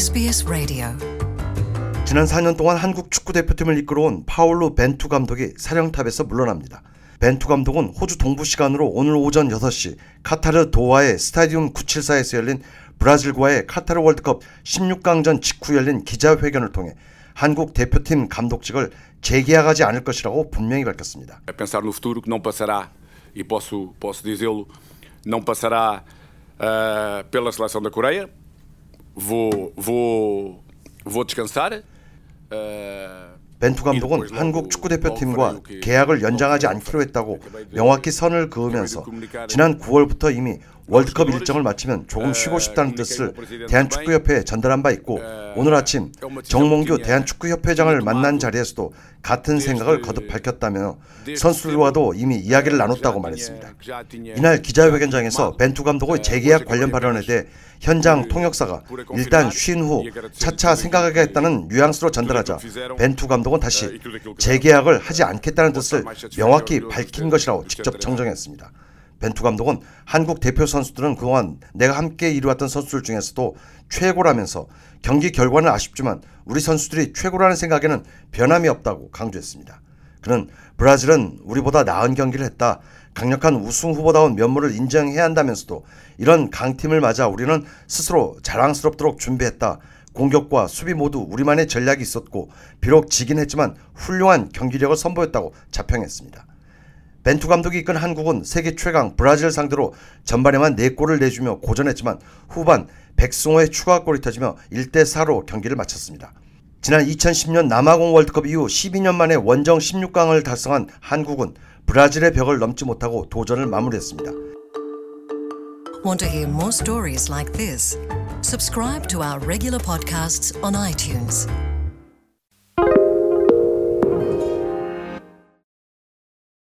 SBS Radio. 지난 4년 동안 한국 축구 대표팀을 이끌어온 파울루 벤투 감독이 사령탑에서 물러납니다. 벤투 감독은 호주 동부 시간으로 오늘 오전 6시 카타르 도하의 스타디움 974에서 열린 브라질과의 카타르 월드컵 16강전 직후 열린 기자회견을 통해 한국 대표팀 감독직을 재계약하지 않을 것이라고 분명히 밝혔습니다. a pensar no futuro que não passará, e posso, posso dizê-lo, não passará ah, pela seleção da Coreia. Vou, vou, vou descansar. ah, 벤투 감독은 한국 축구 대표팀과 계약을 연장하지 않기로 했다고 명확히 선을 그으면서 지난 9월부터 이미 월드컵 일정을 마치면 조금 쉬고 싶다는 뜻을 대한축구협회에 전달한 바 있고 오늘 아침 정몽규 대한축구협회장을 만난 자리에서도 같은 생각을 거듭 밝혔다며 선수들과도 이미 이야기를 나눴다고 말했습니다. 이날 기자회견장에서 벤투 감독의 재계약 관련 발언에 대해 현장 통역사가 일단 쉰 후 차차 생각하겠다는 뉘앙스로 전달하자 벤투 감독은 다시 재계약을 하지 않겠다는 뜻을 명확히 밝힌 것이라고 직접 정정했습니다. 벤투 감독은 한국 대표 선수들은 그동안 내가 함께 이루었던 선수들 중에서도 최고라면서 경기 결과는 아쉽지만 우리 선수들이 최고라는 생각에는 변함이 없다고 강조했습니다. 그는 브라질은 우리보다 나은 경기를 했다. 강력한 우승 후보다운 면모를 인정해야 한다면서도 이런 강팀을 맞아 우리는 스스로 자랑스럽도록 준비했다. 공격과 수비 모두 우리만의 전략이 있었고 비록 지긴 했지만 훌륭한 경기력을 선보였다고 자평했습니다. 벤투 감독이 이끈 한국은 세계 최강 브라질 상대로 전반에만 4골을 내주며 고전했지만 후반 백승호의 추가골이 터지며 1대4로 경기를 마쳤습니다. 지난 2010년 남아공 월드컵 이후 12년 만에 원정 16강을 달성한 한국은 브라질의 벽을 넘지 못하고 도전을 마무리했습니다. Want to hear more stories like this? Subscribe to our regular podcasts on iTunes.